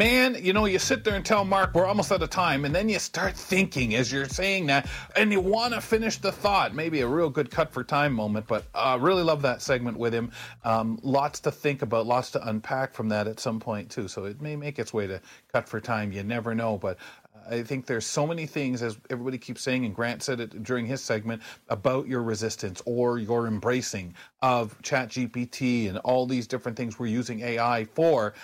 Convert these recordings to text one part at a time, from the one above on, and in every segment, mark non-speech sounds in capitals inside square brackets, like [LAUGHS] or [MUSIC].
Man, you know, you sit there and tell Mark we're almost out of time, and then you start thinking as you're saying that, and you want to finish the thought. Maybe a real good cut for time moment, but uh, really love that segment with him. Um, lots to think about, lots to unpack from that at some point too. So it may make its way to cut for time. You never know, but I think there's so many things, as everybody keeps saying, and Grant said it during his segment, about your resistance or your embracing of ChatGPT and all these different things we're using AI for.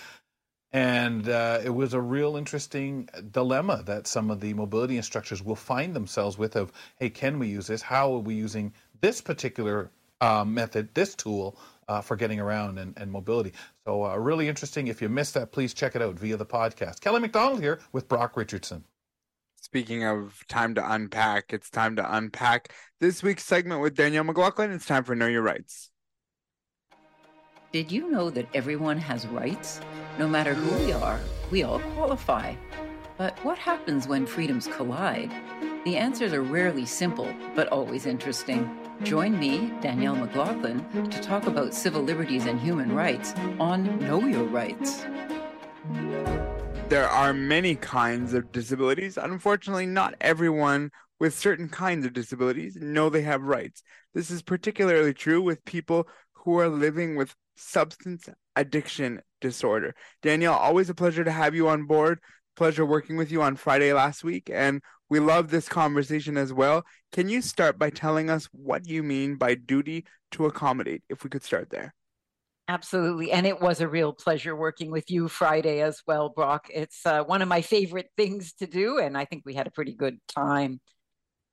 And uh, it was a real interesting dilemma that some of the mobility instructors will find themselves with of, hey, can we use this? How are we using this particular uh, method, this tool, uh, for getting around and, and mobility. So, uh, really interesting. If you missed that, please check it out via the podcast. Kelly McDonald here with Brock Richardson. Speaking of time to unpack, it's time to unpack this week's segment with Danielle McLaughlin. It's time for Know Your Rights. Did you know that everyone has rights? No matter who we are, we all qualify. But what happens when freedoms collide? The answers are rarely simple, but always interesting. Join me, Danielle McLaughlin, to talk about civil liberties and human rights on Know Your Rights. There are many kinds of disabilities. Unfortunately, not everyone with certain kinds of disabilities know they have rights. This is particularly true with people who are living with substance addiction disorder. Danielle, always a pleasure to have you on board. Pleasure working with you on Friday last week. And we love this conversation as well. Can you start by telling us what you mean by duty to accommodate, if we could start there? Absolutely. And it was a real pleasure working with you Friday as well, Brock. It's uh, one of my favorite things to do. And I think we had a pretty good time.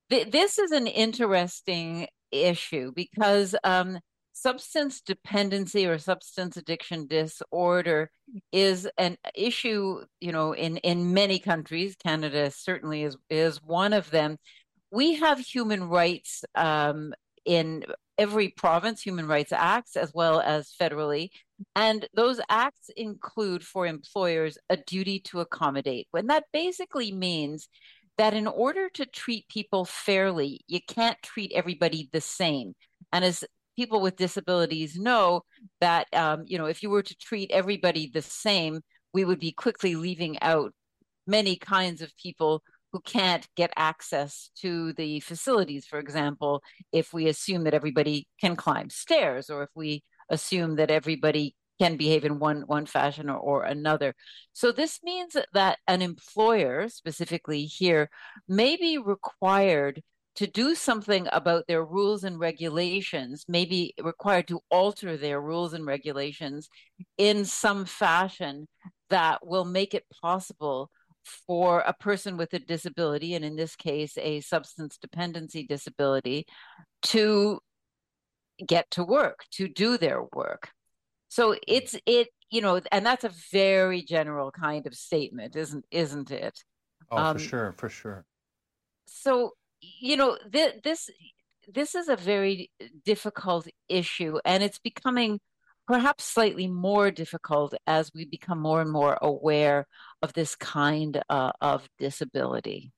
Th- this is an interesting issue because um, substance dependency or substance addiction disorder is an issue you know in in many countries. Canada certainly is is one of them. We have human rights um, in every province. Human rights acts as well as federally. And those acts include for employers a duty to accommodate. When that basically means that in order to treat people fairly you can't treat everybody the same. And as people with disabilities know that um, you know if you were to treat everybody the same we would be quickly leaving out many kinds of people who can't get access to the facilities. For example if we assume that everybody can climb stairs or if we assume that everybody can behave in one one fashion or, or another. So this means that an employer specifically here may be required to do something about their rules and regulations, maybe required to alter their rules and regulations in some fashion that will make it possible for a person with a disability, and in this case, a substance dependency disability, to get to work, to do their work. So it's it, you know, and that's a very general kind of statement, isn't isn't it? Oh, um, for sure, for sure. So you know, th- this this is a very difficult issue, and it's becoming perhaps slightly more difficult as we become more and more aware of this kind uh, of disability.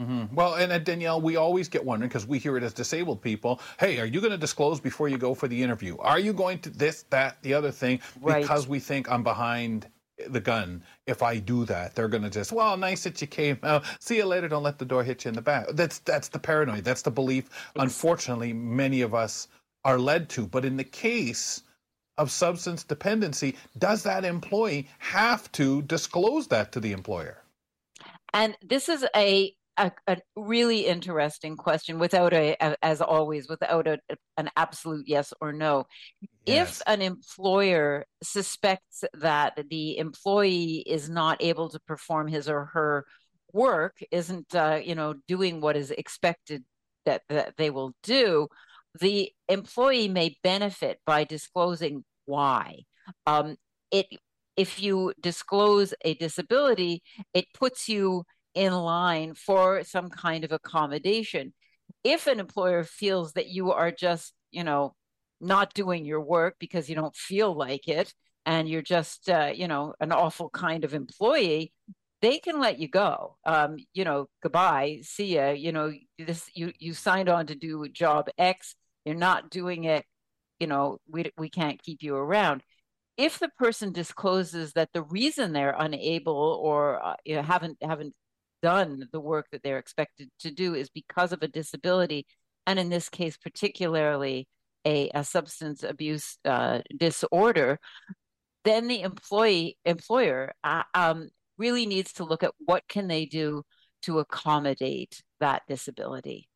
Mm-hmm. Well, and uh, Danielle, we always get wondering because we hear it as disabled people. Hey, are you going to disclose before you go for the interview? Are you going to this, that, the other thing? Because right. we think I'm behind the gun if I do that. They're going to just, well, nice that you came. Uh, see you later. Don't let the door hit you in the back. That's that's the paranoid. That's the belief. Unfortunately, many of us are led to. But in the case of substance dependency, does that employee have to disclose that to the employer? And this is a a, a, really interesting question without a, a as always without a, an absolute yes or no yes. if an employer suspects that the employee is not able to perform his or her work isn't uh, you know doing what is expected that, that they will do the employee may benefit by disclosing why um, it if you disclose a disability it puts you in line for some kind of accommodation. If an employer feels that you are just, you know, not doing your work because you don't feel like it and you're just uh, you know an awful kind of employee they can let you go. Um, you know goodbye see ya. You know this you you signed on to do job x you're not doing it you know we we can't keep you around. If the person discloses that the reason they're unable or uh, you know, haven't haven't done the work that they're expected to do is because of a disability and in this case particularly a, a substance abuse uh, disorder then the employee employer uh, um, really needs to look at what can they do to accommodate that disability.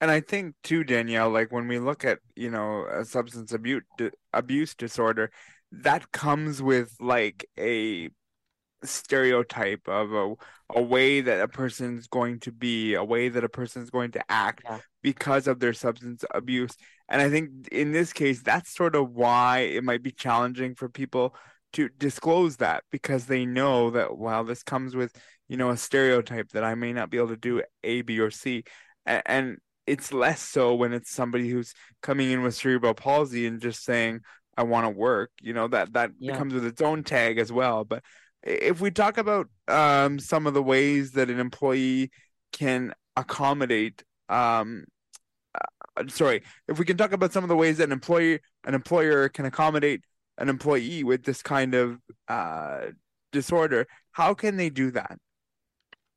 And I think too, Danielle, like when we look at you know a substance abuse abuse disorder, that comes with like a stereotype of a, a way that a person's going to be, a way that a person's going to act yeah. because of their substance abuse. And I think in this case, that's sort of why it might be challenging for people to disclose that because they know that while this comes with you know a stereotype that I may not be able to do A, B, or C, and, and it's less so when it's somebody who's coming in with cerebral palsy and just saying I want to work. You know that that yeah. comes with its own tag as well. But if we talk about um, some of the ways that an employee can accommodate, um, uh, sorry, if we can talk about some of the ways that an employee an employer can accommodate an employee with this kind of uh, disorder, how can they do that?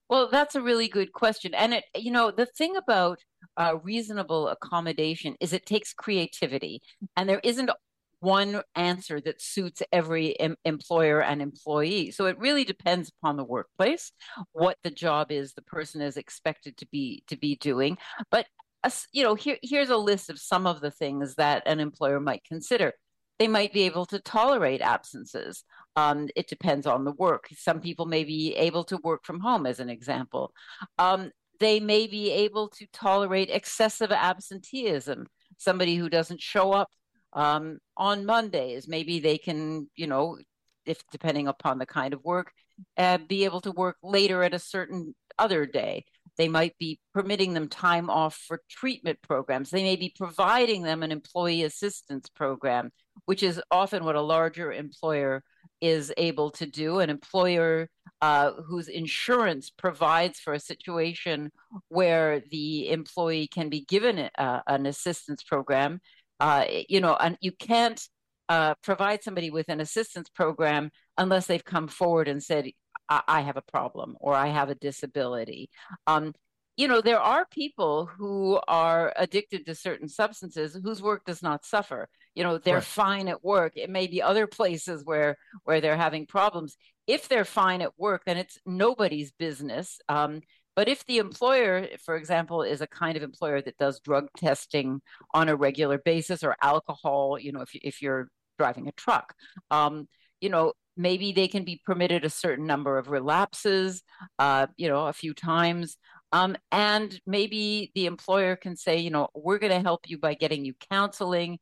Well, that's a really good question. And it, you know, the thing about uh, reasonable accommodation is it takes creativity, and there isn't one answer that suits every em- employer and employee. So it really depends upon the workplace, what the job is the person is expected to be to be doing. But uh, you know, here here's a list of some of the things that an employer might consider. They might be able to tolerate absences. Um, it depends on the work. Some people may be able to work from home, as an example. Um, they may be able to tolerate excessive absenteeism. Somebody who doesn't show up um, on Mondays, maybe they can, you know, if depending upon the kind of work, uh, be able to work later at a certain other day. They might be permitting them time off for treatment programs. They may be providing them an employee assistance program, which is often what a larger employer is able to do. An employer uh, whose insurance provides for a situation where the employee can be given a, uh, an assistance program. Uh, you know, and you can't uh, provide somebody with an assistance program unless they've come forward and said, I, I have a problem or I have a disability. Um, you know, there are people who are addicted to certain substances whose work does not suffer. You know, they're right. fine at work. It may be other places where where they're having problems. If they're fine at work, then it's nobody's business. Um, but if the employer, for example, is a kind of employer that does drug testing on a regular basis or alcohol, you know, if if you're driving a truck, um, you know, maybe they can be permitted a certain number of relapses, uh, you know, a few times. Um, and maybe the employer can say, you know, we're going to help you by getting you counseling.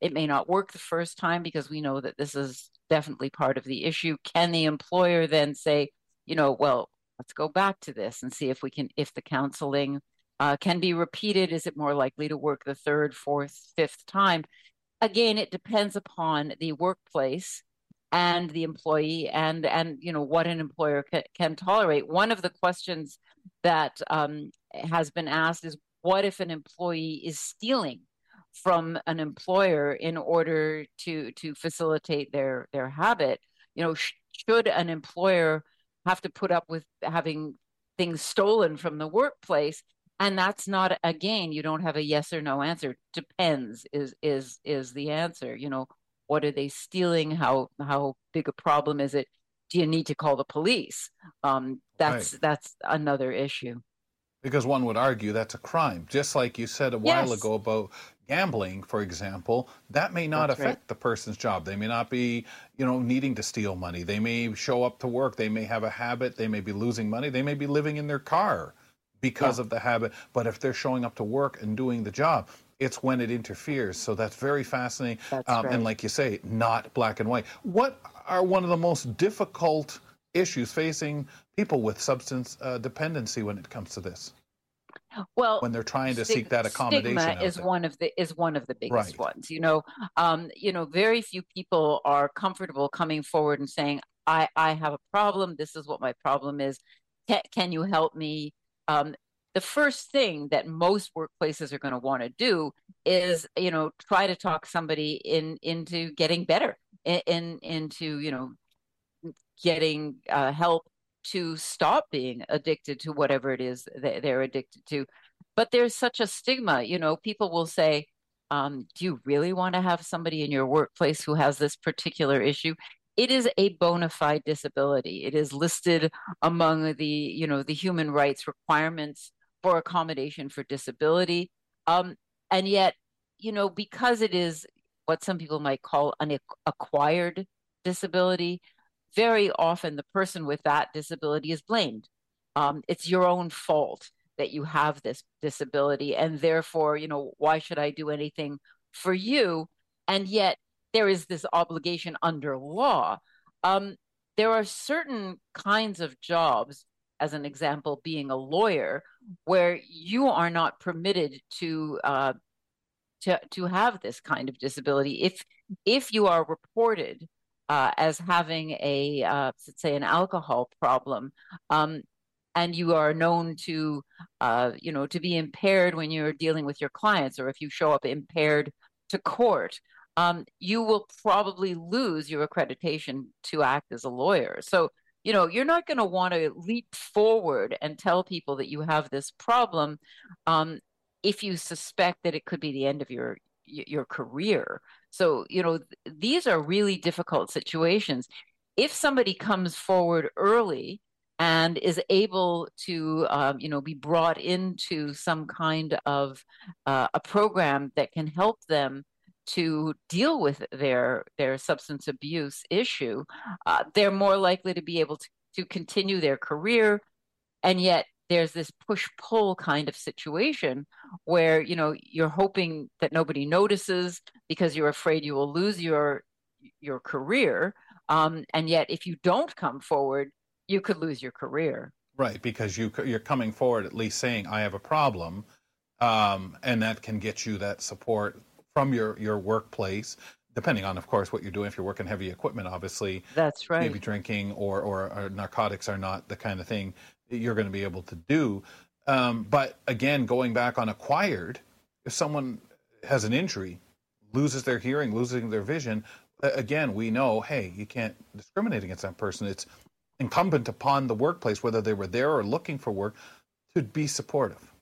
It may not work the first time because we know that this is definitely part of the issue. Can the employer then say, you know, well, let's go back to this and see if we can, if the counseling uh, can be repeated? Is it more likely to work the third, fourth, fifth time? Again, it depends upon the workplace and the employee and and you know what an employer can, can tolerate one of the questions that um, has been asked is what if an employee is stealing from an employer in order to to facilitate their their habit you know sh- should an employer have to put up with having things stolen from the workplace and that's not again you don't have a yes or no answer depends is is is the answer you know what are they stealing? How how big a problem is it? Do you need to call the police? Um, that's right. that's another issue. Because one would argue that's a crime, just like you said a while yes. ago about gambling, for example. That may not that's affect right. the person's job. They may not be, you know, needing to steal money. They may show up to work. They may have a habit. They may be losing money. They may be living in their car because yeah. of the habit. But if they're showing up to work and doing the job, it's when it interferes. So that's very fascinating. That's um, right. And like you say, not black and white. What are one of the most difficult issues facing people with substance uh, dependency when it comes to this? Well, when they're trying to seek that accommodation. Stigma is there. one of the is one of the biggest Right. ones. You know, um, you know, very few people are comfortable coming forward and saying, "I I have a problem. This is what my problem is. Can, can you help me?" Um, the first thing that most workplaces are going to want to do is, you know, try to talk somebody in into getting better, in, in into you know, getting uh, help to stop being addicted to whatever it is that they're addicted to. But there's such a stigma, you know, people will say, um, do you really want to have somebody in your workplace who has this particular issue? It is a bona fide disability. It is listed among the, you know, the human rights requirements for accommodation for disability. Um, and yet, you know, because it is what some people might call an acquired disability, very often the person with that disability is blamed. Um, it's your own fault that you have this disability, and therefore, you know, why should I do anything for you? And yet, there is this obligation under law. Um, there are certain kinds of jobs, as an example, being a lawyer, where you are not permitted to uh, to to have this kind of disability. If if you are reported uh, as having a, uh, let's say, an alcohol problem, um, and you are known to, uh, you know, to be impaired when you're dealing with your clients, or if you show up impaired to court, um, you will probably lose your accreditation to act as a lawyer. So, you know, you're not going to want to leap forward and tell people that you have this problem um, if you suspect that it could be the end of your your career. So, you know, th- these are really difficult situations. If somebody comes forward early and is able to, um, you know, be brought into some kind of uh, a program that can help them to deal with their their substance abuse issue, uh, they're more likely to be able to, to continue their career. And yet, there's this push pull kind of situation where you know you're hoping that nobody notices because you're afraid you will lose your your career um, and yet if you don't come forward you could lose your career Right, because you you're coming forward at least saying I have a problem, um, and that can get you that support from your your workplace, depending on, of course, what you're doing. If you're working heavy equipment, obviously, that's right maybe drinking or, or or narcotics are not the kind of thing you're going to be able to do. Um, but again, going back on acquired, if someone has an injury, loses their hearing, losing their vision, again, we know, hey, you can't discriminate against that person. It's incumbent upon the workplace, whether they were there or looking for work, to be supportive.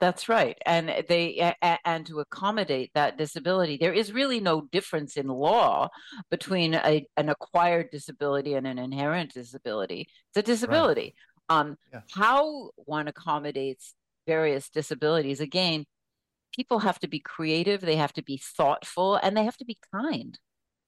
That's right, and they and to accommodate that disability, there is really no difference in law between a, an acquired disability and an inherent disability. It's a disability. Um, Yeah. How one accommodates various disabilities, again, people have to be creative, they have to be thoughtful, and they have to be kind.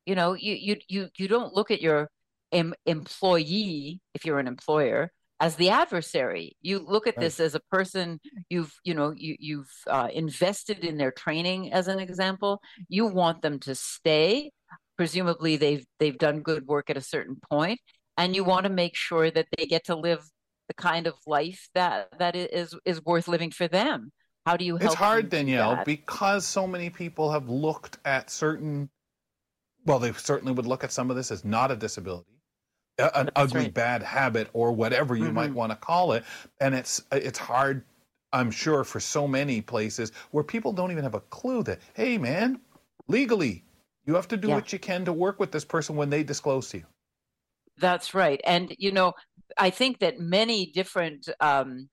You know, you you you you don't look at your em- employee if you're an employer as the adversary. You look at Right. this as a person you've you know you you've uh, invested in their training as an example. You want them to stay. Presumably they've they've done good work at a certain point, and you want to make sure that they get to live the kind of life that that is is worth living for them. How do you help? It's hard, Danielle, that? because so many people have looked at certain. Well, they certainly would look at some of this as not a disability, an That's ugly right. bad habit, or whatever you might Mhm. want to call it, and it's it's hard. I'm sure for so many places where people don't even have a clue that, hey, man, legally, you have to do Yeah. what you can to work with this person when they disclose to you. That's right. And, you know, I think that many different um,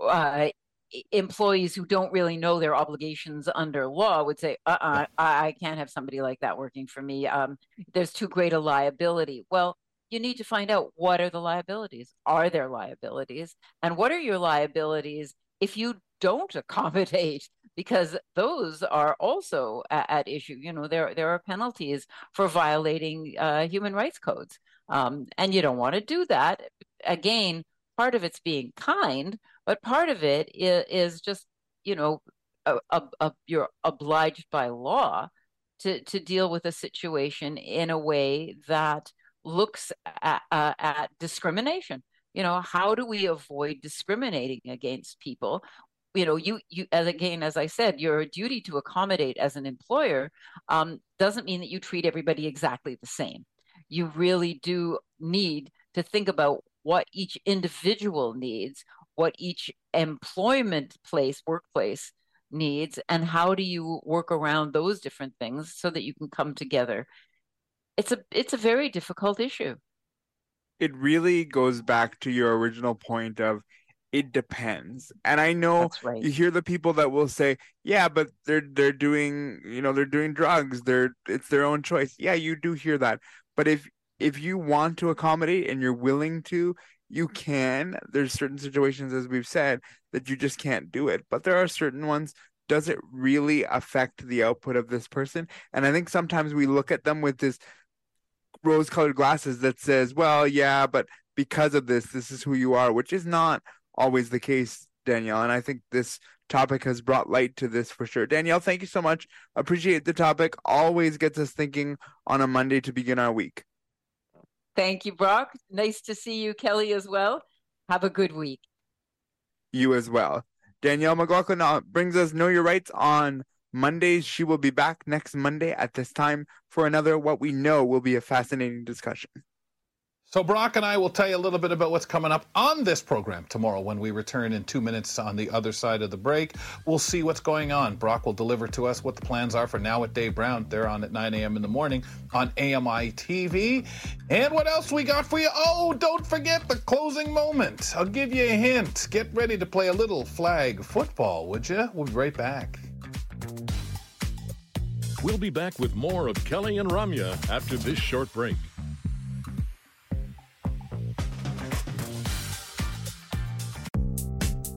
uh, employees who don't really know their obligations under law would say, uh uh I, I can't have somebody like that working for me. Um, there's too great a liability. Well, you need to find out what are the liabilities? Are there liabilities? And what are your liabilities if you don't [LAUGHS] accommodate? Because those are also at, at issue. You know, there there are penalties for violating uh, human rights codes. Um, and you don't want to do that. Again, part of it's being kind, but part of it is, is just, you know, a, a, a, you're obliged by law to, to deal with a situation in a way that looks at, uh, at discrimination. You know, how do we avoid discriminating against people? You know, you you as again, as I said, your duty to accommodate as an employer um, doesn't mean that you treat everybody exactly the same. You really do need to think about what each individual needs, what each employment place, workplace needs, and how do you work around those different things so that you can come together. It's a it's a very difficult issue. It really goes back to your original point of it depends. And I know right. you hear the people that will say, "Yeah, but they're they're doing, you know, they're doing drugs. They're it's their own choice." Yeah, you do hear that. But if if you want to accommodate and you're willing to, you can. There's certain situations as we've said that you just can't do it. But there are certain ones does it really affect the output of this person? And I think sometimes we look at them with this rose colored glasses that says, well, yeah, but because of this, this is who you are, which is not always the case, Danielle. And I think this topic has brought light to this for sure. Danielle, thank you so much. Appreciate the topic. Always gets us thinking on a Monday to begin our week. Thank you, Brock. Nice to see you, Kelly, as well. Have a good week. You as well. Danielle McLaughlin uh, brings us Know Your Rights on Mondays. She will be back next Monday at this time for another, what we know will be a fascinating discussion. So, Brock and I will tell you a little bit about what's coming up on this program tomorrow when we return in two minutes on the other side of the break. We'll see what's going on. Brock will deliver to us what the plans are for Now with Dave Brown. They're on at 9 a.m. in the morning on AMI TV. And what else we got for you? Oh, don't forget the closing moment. I'll give you a hint. Get ready to play a little flag football, would you? We'll be right back. We'll be back with more of Kelly and Ramya after this short break.